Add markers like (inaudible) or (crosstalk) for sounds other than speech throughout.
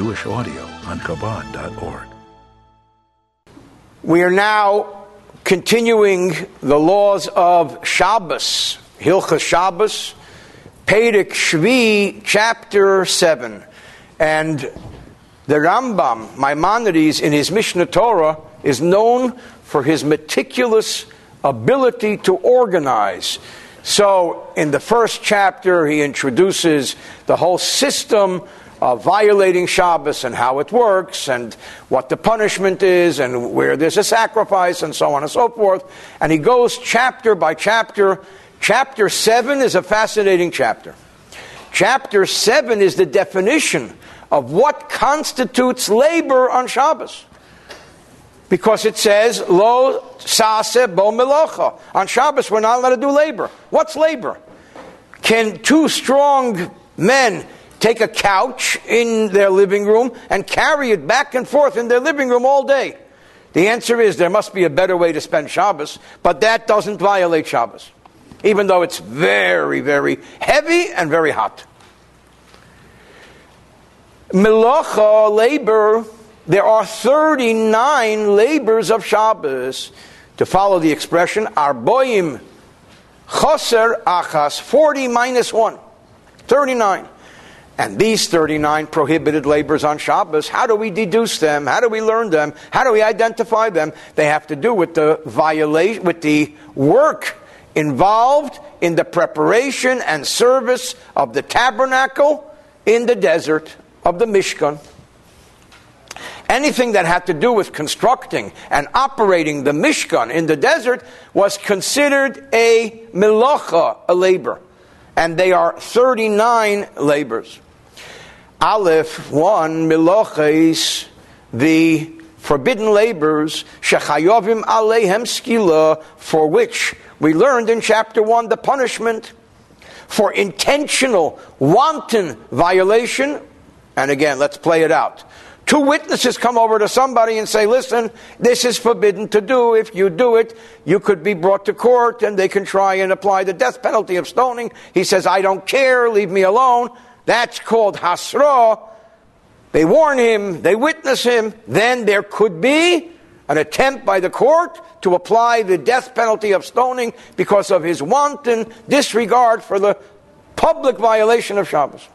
Jewish audio on Chabad.org. We are now continuing the laws of Shabbos, Hilchas Shabbos, Perek Shvi, chapter 7. And the Rambam, Maimonides, in his Mishneh Torah, is known for his meticulous ability to organize. So, in the first chapter, he introduces the whole system violating Shabbos and how it works and what the punishment is and where there's a sacrifice and so on and so forth. And he goes chapter by chapter. Chapter 7 is a fascinating chapter. Chapter 7 is the definition of what constitutes labor on Shabbos. Because it says, Lo sase bo melocha. On Shabbos, we're not allowed to do labor. What's labor? Can two strong men take a couch in their living room and carry it back and forth in their living room all day? The answer is there must be a better way to spend Shabbos, but that doesn't violate Shabbos, even though it's very, very heavy and very hot. Melacha, labor, there are 39 labors of Shabbos. To follow the expression, arboim choser achas, 40 minus 1. 39. And these 39 prohibited labors on Shabbos, how do we deduce them? How do we learn them? How do we identify them? They have to do with the violation, with the work involved in the preparation and service of the tabernacle in the desert of the Mishkan. Anything that had to do with constructing and operating the Mishkan in the desert was considered a milacha, a labor. And they are 39 labors. Aleph, one, milachis, the forbidden labors, shechayovim alehem skila, for which we learned in chapter 1 the punishment for intentional, wanton violation. And again, let's play it out. Two witnesses come over to somebody and say, listen, this is forbidden to do. If you do it, you could be brought to court and they can try and apply the death penalty of stoning. He says, I don't care, leave me alone. That's called hasra. They warn him, they witness him, then there could be an attempt by the court to apply the death penalty of stoning because of his wanton disregard for the public violation of Shabbos.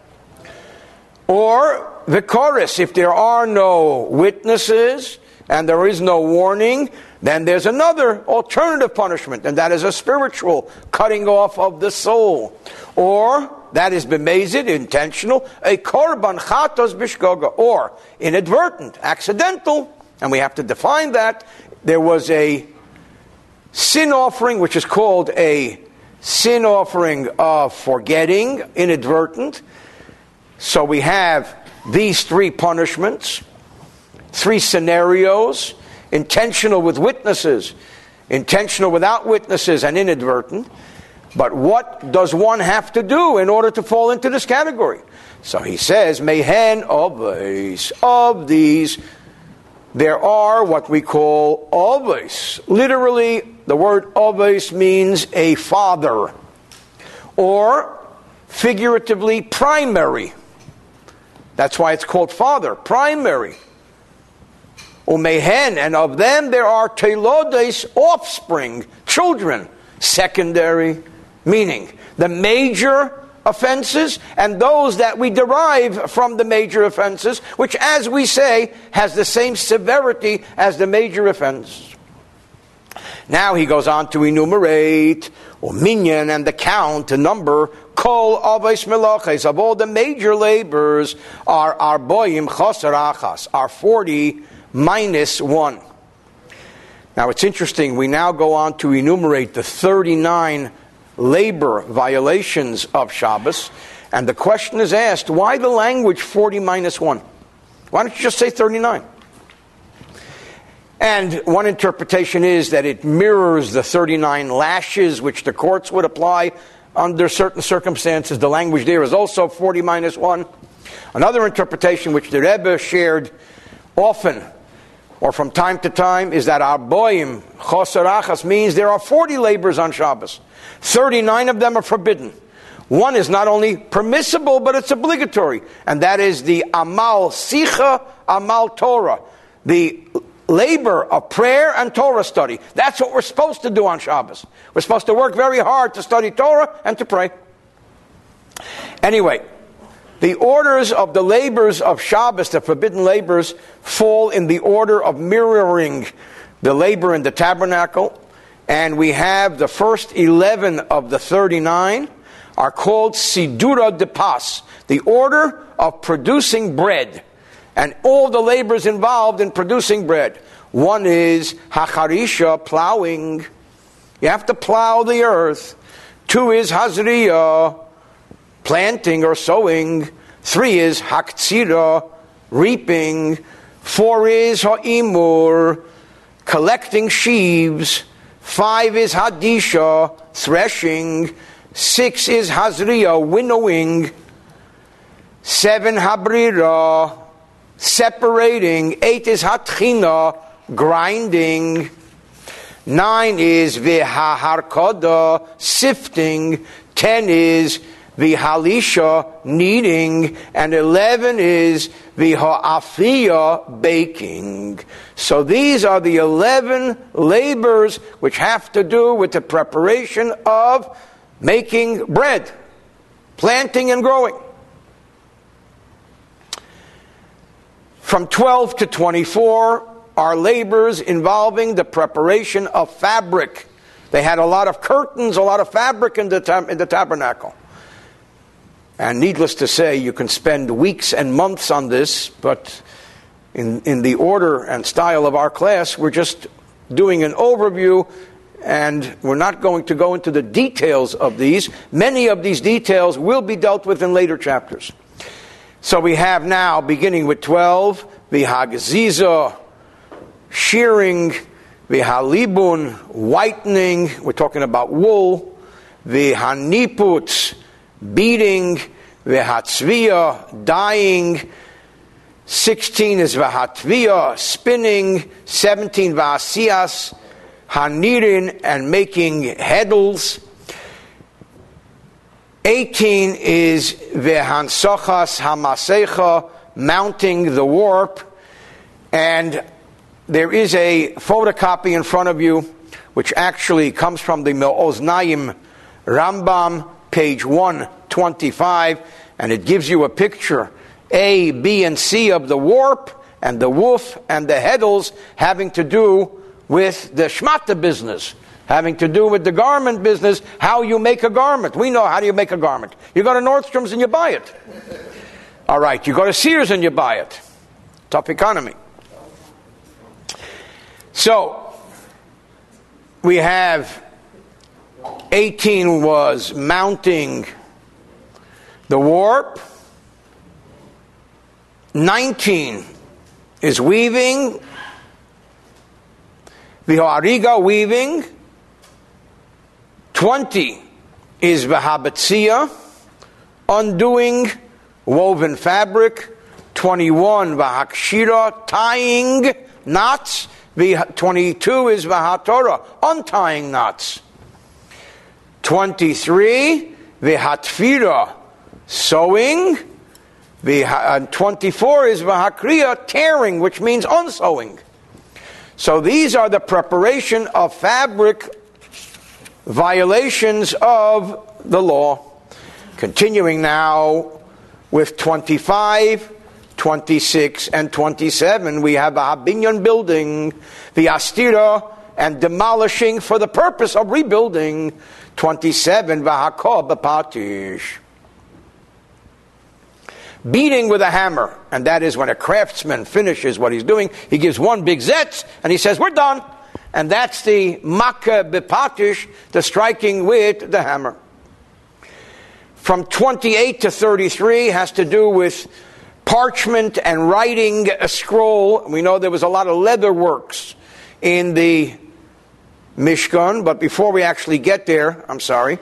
Or the chorus, if there are no witnesses and there is no warning, then there's another alternative punishment, and that is a spiritual cutting off of the soul. Or, that is bemazed, intentional, a korban chatos bishgoga, or inadvertent, accidental, and we have to define that. There was a sin offering, which is called a sin offering of forgetting, inadvertent. So we have these three punishments, three scenarios intentional with witnesses, intentional without witnesses, and inadvertent. But what does one have to do in order to fall into this category? So he says, Mehen of these, there are what we call oves. Literally, the word oves means a father, or figuratively, primary. That's why it's called father, primary. Umehen, and of them there are telodes, offspring, children, secondary, meaning the major offenses and those that we derive from the major offenses, which, as we say, has the same severity as the major offense. Now he goes on to enumerate, or minyan and the count, the number, kol aves meloches, of all the major labors are arboim chaser achas, are 40 minus 1. Now it's interesting, we now go on to enumerate the 39 labor violations of Shabbos, and the question is asked why the language 40 minus 1? Why don't you just say 39? And one interpretation is that it mirrors the 39 lashes which the courts would apply under certain circumstances. The language there is also 40 minus 1. Another interpretation, which the Rebbe shared often or from time to time, is that arboim chosarachas means there are 40 labors on Shabbos. 39 of them are forbidden. One is not only permissible, but it's obligatory, and that is the Amal Sicha, Amal Torah, the labor of prayer and Torah study. That's what we're supposed to do on Shabbos. We're supposed to work very hard to study Torah and to pray. Anyway, the orders of the labors of Shabbos, the forbidden labors, fall in the order of mirroring the labor in the tabernacle. And we have the first 11 of the 39 are called Sidura de Pas, the order of producing bread and all the labors involved in producing bread. One is hacharisha, plowing. You have to plow the earth. Two is hazriya, planting or sowing. Three is haktsira, reaping. Four is ha'imur, collecting sheaves. Five is hadisha, threshing. Six is hazriya, winnowing. Seven habrira, separating. Eight is hatchina, grinding. Nine is vihaharkoda, sifting. Ten is vihalisha, kneading. And eleven is viha'afiyah, baking. So these are the eleven labors which have to do with the preparation of making bread, planting and growing. From 12 to 24 are labors involving the preparation of fabric. They had a lot of curtains, a lot of fabric in the, in the tabernacle. And needless to say, you can spend weeks and months on this, but in, in the order and style of our class, we're just doing an overview and we're not going to go into the details of these. Many of these details will be dealt with in later chapters. So we have now, beginning with 12, the Vihagziza, shearing, Vihalibun, whitening, we're talking about wool, Vihaniput, beating, Vihatzvia, dying. 16 is Vahatvia, spinning, 17 Vahasias, Hanirin, and making heddles, 18 is Vehansochas Hamasecha, mounting the warp. And there is a photocopy in front of you, which actually comes from the Moznaim Rambam, page 125, and it gives you a picture A, B, and C of the warp and the woof and the heddles having to do with the shmata business having to do with the garment business, how you make a garment. We know how do you make a garment. You go to Nordstrom's and you buy it. All right, you go to Sears and you buy it. Tough economy. So, we have 18 was mounting the warp. 19 is weaving. Vihoariga weaving. 20 is Vahabatzia, undoing woven fabric. 21 Vahakshira, tying knots. 22 is Vahatora, untying knots. 23 Vihatfira, sewing. And uh, 24 is Vahakriya, tearing, which means unsewing. So these are the preparation of fabric violations of the law. Continuing now with 25, 26, and 27, we have a Habinyan building, the Astira, and demolishing for the purpose of rebuilding. 27, Vahakob Patish. Beating with a hammer, and that is when a craftsman finishes what he's doing, he gives one big zetz, and he says, We're done and that's the makkah bepatish, the striking with the hammer. From 28 to 33 has to do with parchment and writing a scroll. We know there was a lot of leather works in the Mishkan, but before we actually get there, I'm sorry.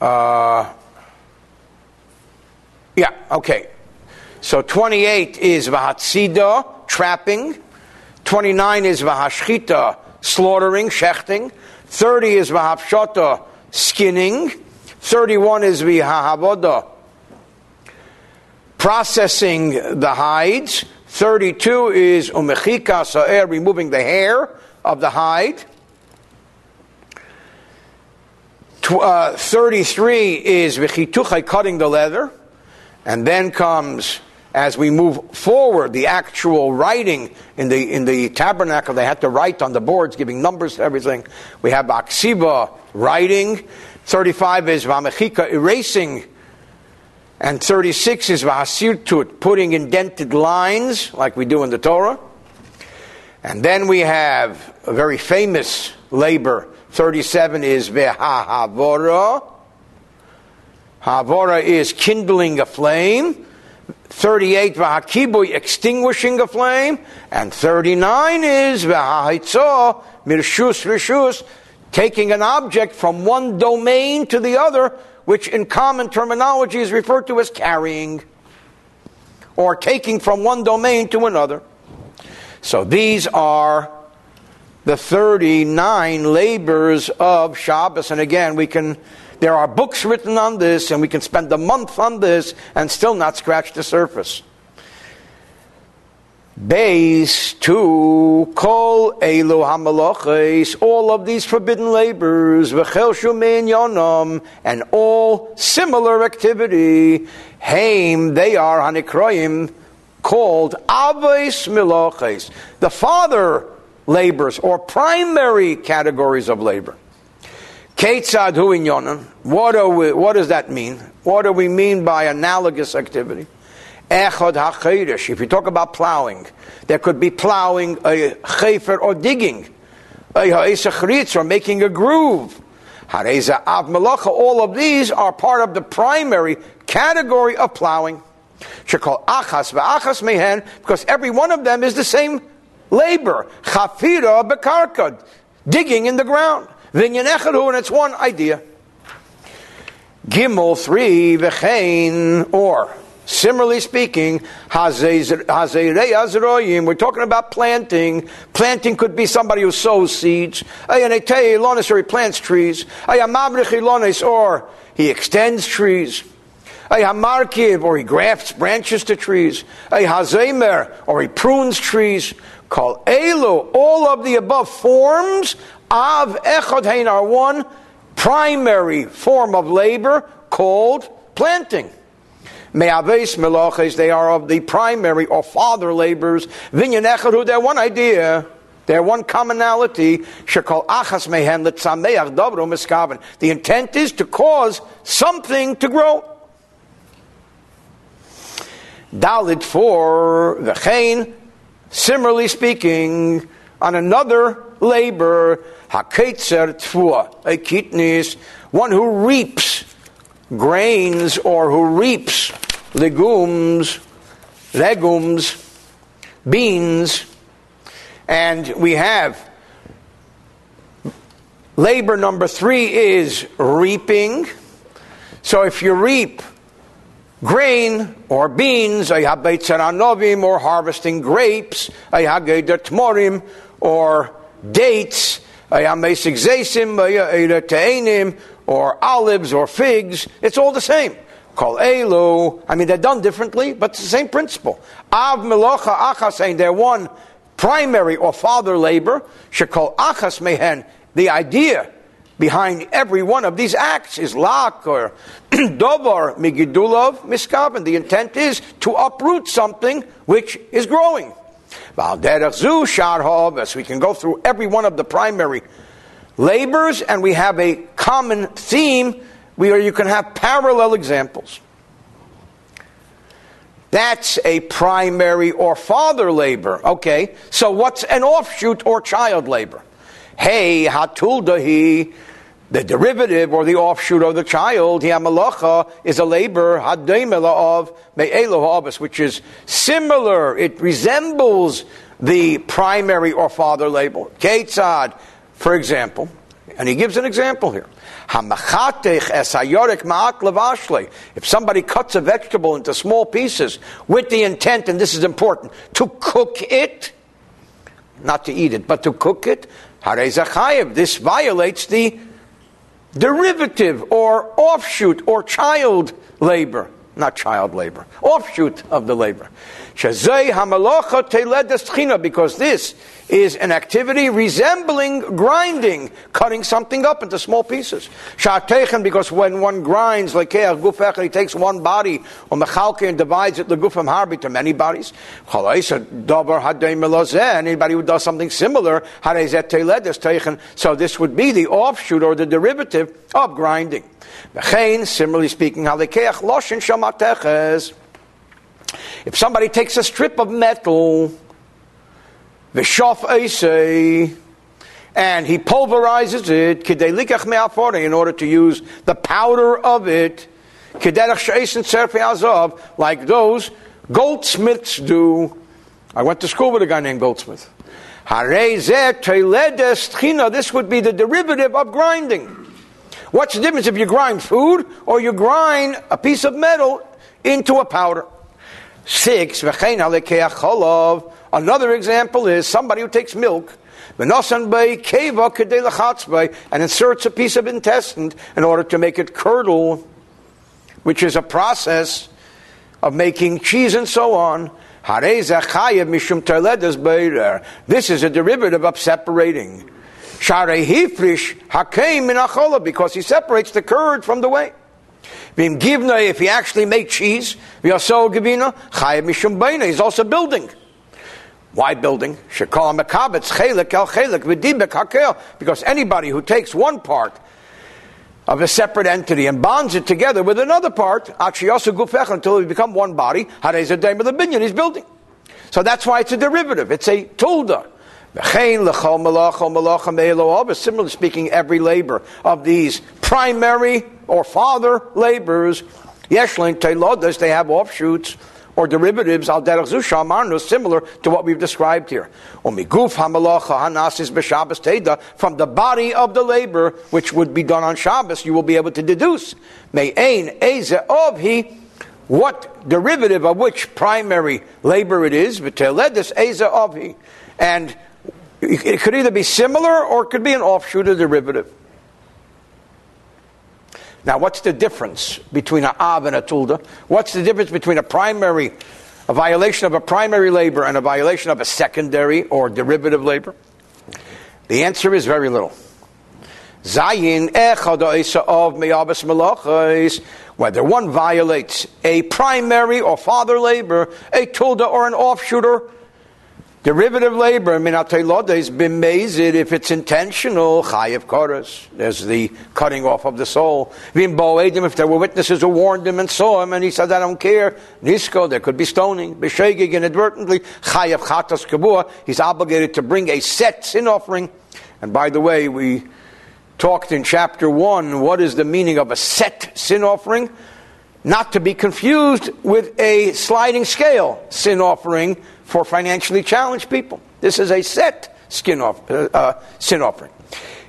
Uh, yeah, okay. So 28 is Vahatsida, trapping. 29 is Vahashchita, slaughtering, shechting. 30 is Vahapshota, skinning. 31 is v'hahavoda, processing the hides. 32 is umechika sa'er, removing the hair of the hide. Uh, 33 is v'chituchai, cutting the leather. And then comes, as we move forward, the actual writing in the, in the tabernacle. They had to write on the boards, giving numbers to everything. We have aksiba, writing. 35 is v'amechika, erasing. And 36 is v'hasirtut, putting indented lines, like we do in the Torah. And then we have a very famous labor. 37 is v'hahavora. Havora is kindling a flame. 38, v'hakibui, extinguishing a flame. And 39 is v'hahitzah, mirshus rishus, taking an object from one domain to the other, which in common terminology is referred to as carrying, or taking from one domain to another. So these are the 39 labors of Shabbos. And again, we can there are books written on this, and we can spend a month on this and still not scratch the surface. Base to kol elu hamaloches, all of these forbidden labors, yonam, and all similar activity, haim, they are hanikroim, called aves miloches, the father labors, or primary categories of labor. Ketzad hu inyonan. What, what does that mean? What do we mean by analogous activity? Echad ha'cheirish. If you talk about plowing, there could be plowing a chefer or digging, a or making a groove. Hareza av malacha. All of these are part of the primary category of plowing. Shekol achas va'achas mehen, because every one of them is the same labor. Chafira bekarkad, digging in the ground. Vinyan and it's one idea. Gimel 3, V'chein, or, similarly speaking, we're talking about planting. Planting could be somebody who sows seeds. Or he plants trees. Or he extends trees. Or he grafts branches to trees. Or he prunes trees. Call Elu, all of the above forms Av Echad Hein are one primary form of labor called planting. Me'aves meloches, they are of the primary or father labors. Vinyan Echad, they're one idea. They're one commonality. Shekol achas mehen letzameach davro miskaven. The intent is to cause something to grow. Dalit for v'chein. Similarly speaking, on another labor, haketzer tfua, a kitnis, one who reaps grains or who reaps legumes, legumes, beans, and we have labor number three is reaping. So if you reap grain or beans, or harvesting grapes, or dates, or olives or figs, it's all the same. Call elu. I mean, they're done differently, but it's the same principle. Av melocha achas, saying they're one primary or father labor. Shekol achas mehen. The idea behind every one of these acts is lak or (clears throat) dovar migidulov miskaven. The intent is to uproot something which is growing. We can go through every one of the primary labors, and we have a common theme where you can have parallel examples. That's a primary or father labor. Okay, so what's an offshoot or child labor? Hey, hatuldahi, the derivative or the offshoot of the child, hiamalacha, is a labor, hademela of me'elo which is similar. It resembles the primary or father label. Ketzad, for example, and he gives an example here. If somebody cuts a vegetable into small pieces with the intent, and this is important, to cook it, not to eat it, but to cook it, this violates the derivative or offshoot or child labor. Not child labor, offshoot of the labor. Because this is an activity resembling grinding, cutting something up into small pieces. because when one grinds, like eh, he takes one body, or mechalke and divides it, harbi, to many bodies. Anybody who does something similar, so this would be the offshoot or the derivative of grinding. Similarly speaking, if somebody takes a strip of metal, V'shof and he pulverizes it, in order to use the powder of it, like those goldsmiths do. I went to school with a guy named Goldsmith. This would be the derivative of grinding. What's the difference if you grind food or you grind a piece of metal into a powder? Six, Another example is somebody who takes milk and inserts a piece of intestine in order to make it curdle, which is a process of making cheese and so on. This is a derivative of separating. Because he separates the curd from the whey. If he actually makes cheese, he's also building. Why building? Because anybody who takes one part of a separate entity and bonds it together with another part, until we become one body, Harezadem of the Binyan, he's building. So that's why it's a derivative. It's a tulda. Similarly speaking, every labor of these primary or father labors, yeshlin they have offshoots or derivatives al derech similar to what we've described here. From the body of the labor which would be done on Shabbos, you will be able to deduce may ein eze of he what derivative of which primary labor it is v'teledis eze of he and it could either be similar or it could be an offshoot or derivative. Now, what's the difference between an av and a tulda? What's the difference between a primary, a violation of a primary labor and a violation of a secondary or derivative labor? The answer is very little. Zayin of whether one violates a primary or father labor, a tulda or an offshooter, Derivative labor, I mean, I'll tell you, Lord, has been if it's intentional, chayiv koras. There's the cutting off of the soul. If there were witnesses who warned him and saw him, and he said, I don't care, nisko, there could be stoning. Beshegig inadvertently, chayiv chatas kabua, he's obligated to bring a set sin offering. And by the way, we talked in chapter 1, what is the meaning of a set sin offering? Not to be confused with a sliding scale sin offering for financially challenged people. This is a set skin off, uh, uh, sin offering.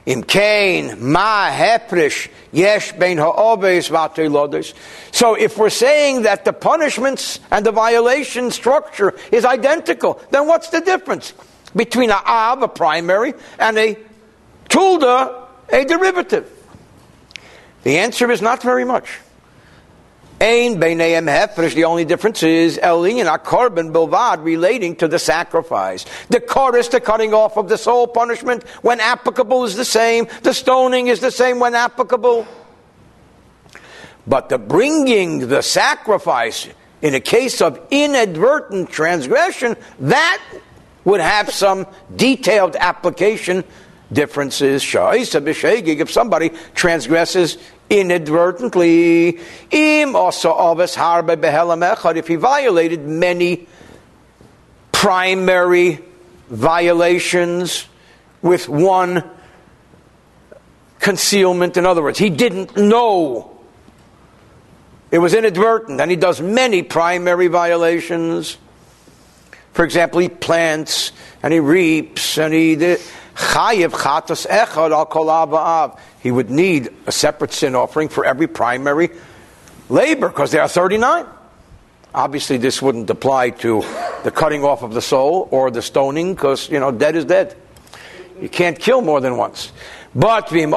Im kain ma heprish yesh bein ha'oves v'ateilodes. So if we're saying that the punishments and the violation structure is identical, then what's the difference between a av, a primary, and a tulda, a derivative? The answer is not very much. Ein beineim hefresh. The only difference is elin a korban bilvad relating to the sacrifice. The chorus, the cutting off of the soul punishment, when applicable, is the same. The stoning is the same when applicable. But the bringing the sacrifice in a case of inadvertent transgression, that would have some detailed application differences. If somebody transgresses inadvertently, Im if he violated many primary violations with one concealment, in other words, he didn't know. It was inadvertent, and he does many primary violations. For example, he plants and he reaps and he chayiv chatas echad al kol He would need a separate sin offering for every primary labor because there are 39. Obviously, this wouldn't apply to the cutting off of the soul or the stoning because, you know, dead is dead. You can't kill more than once. But relating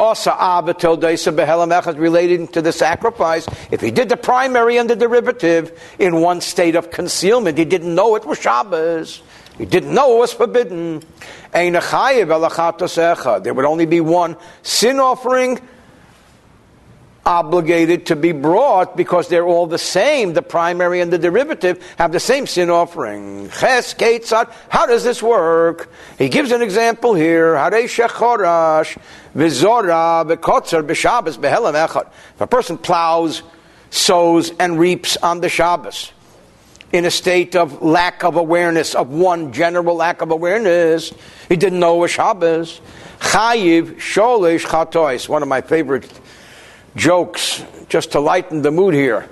to the sacrifice. If he did the primary and the derivative in one state of concealment, he didn't know it was Shabbos. He didn't know it was forbidden. There would only be one sin offering obligated to be brought because they're all the same. The primary and the derivative have the same sin offering. Ches. How does this work? He gives an example here. If a person plows, sows, and reaps on the Shabbos, in a state of lack of awareness, of one general lack of awareness, he didn't know was Shabbos. Chayiv sholish chatois, one of my favorite jokes just to lighten the mood here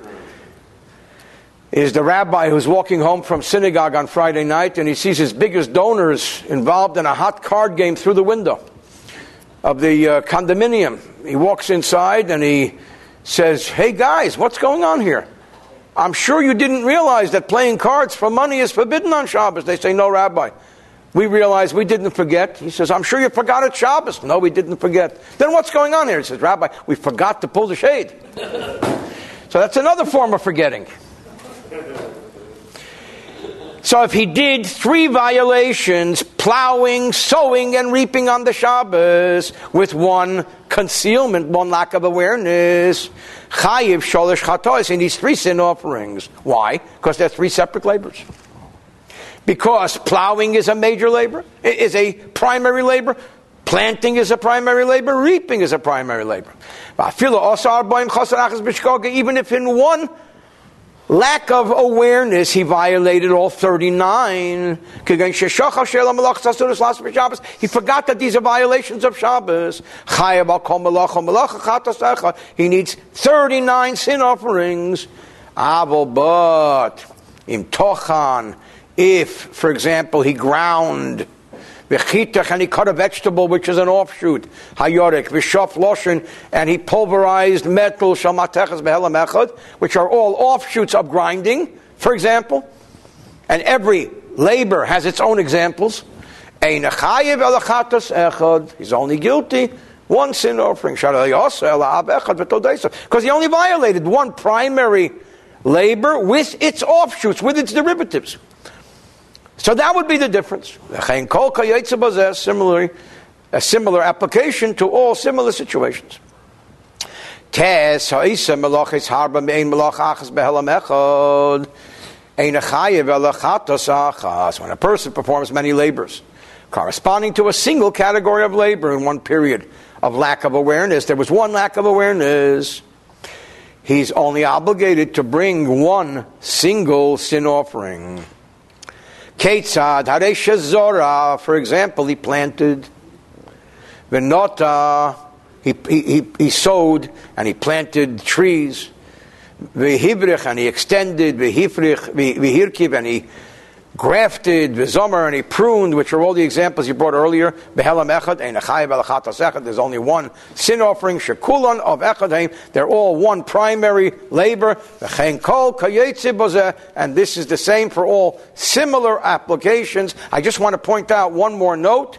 is the rabbi who's walking home from synagogue on Friday night and he sees his biggest donors involved in a hot card game through the window of the uh, condominium. He walks inside and he says, Hey guys, what's going on here? I'm sure you didn't realize that playing cards for money is forbidden on Shabbos. They say, No, Rabbi. We realize we didn't forget. He says, I'm sure you forgot at Shabbos. No, we didn't forget. Then what's going on here? He says, Rabbi, we forgot to pull the shade. (laughs) so that's another form of forgetting. So if he did three violations, plowing, sowing, and reaping on the Shabbos, with one concealment, one lack of awareness, chayiv, sholish, chatois, he needs three sin offerings. Why? Because they're three separate labors because plowing is a major labor, is a primary labor. Planting is a primary labor, reaping is a primary labor. Even if in one lack of awareness he violated all 39, he forgot that these are violations of Shabbos. He needs 39 sin offerings. But tochan if, for example, he ground v'chitach and he cut a vegetable which is an offshoot, hayorik, v'shaf loshin, and he pulverized metal, shamateches behelam echad, which are all offshoots of grinding, for example, and every labor has its own examples. He's only guilty one sin offering. Because he only violated one primary labor with its offshoots, with its derivatives. So that would be the difference. Similarly, a similar application to all similar situations. When a person performs many labors, corresponding to a single category of labor in one period of lack of awareness, there was one lack of awareness. He's only obligated to bring one single sin offering. Ketzad, Haresha Zora, for example, he planted. Venota, he, he, he sowed and he planted trees. Vehibrich, and he extended. Vehifrich, vehirkiv, and he grafted, v'zomer, and he pruned, which are all the examples you brought earlier. Behelam echad, and echad There's only one sin offering, shekulan of echad. They're all one primary labor. V'chein kol and this is the same for all similar applications. I just want to point out one more note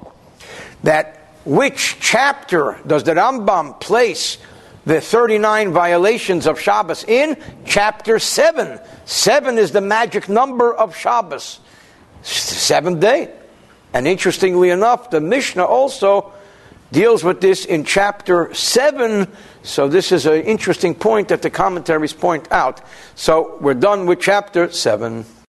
that which chapter does the Rambam place the 39 violations of Shabbos in? Chapter 7. 7 is the magic number of Shabbos seventh day. And interestingly enough, the Mishnah also deals with this in chapter 7. So this is an interesting point that the commentaries point out. So we're done with chapter 7.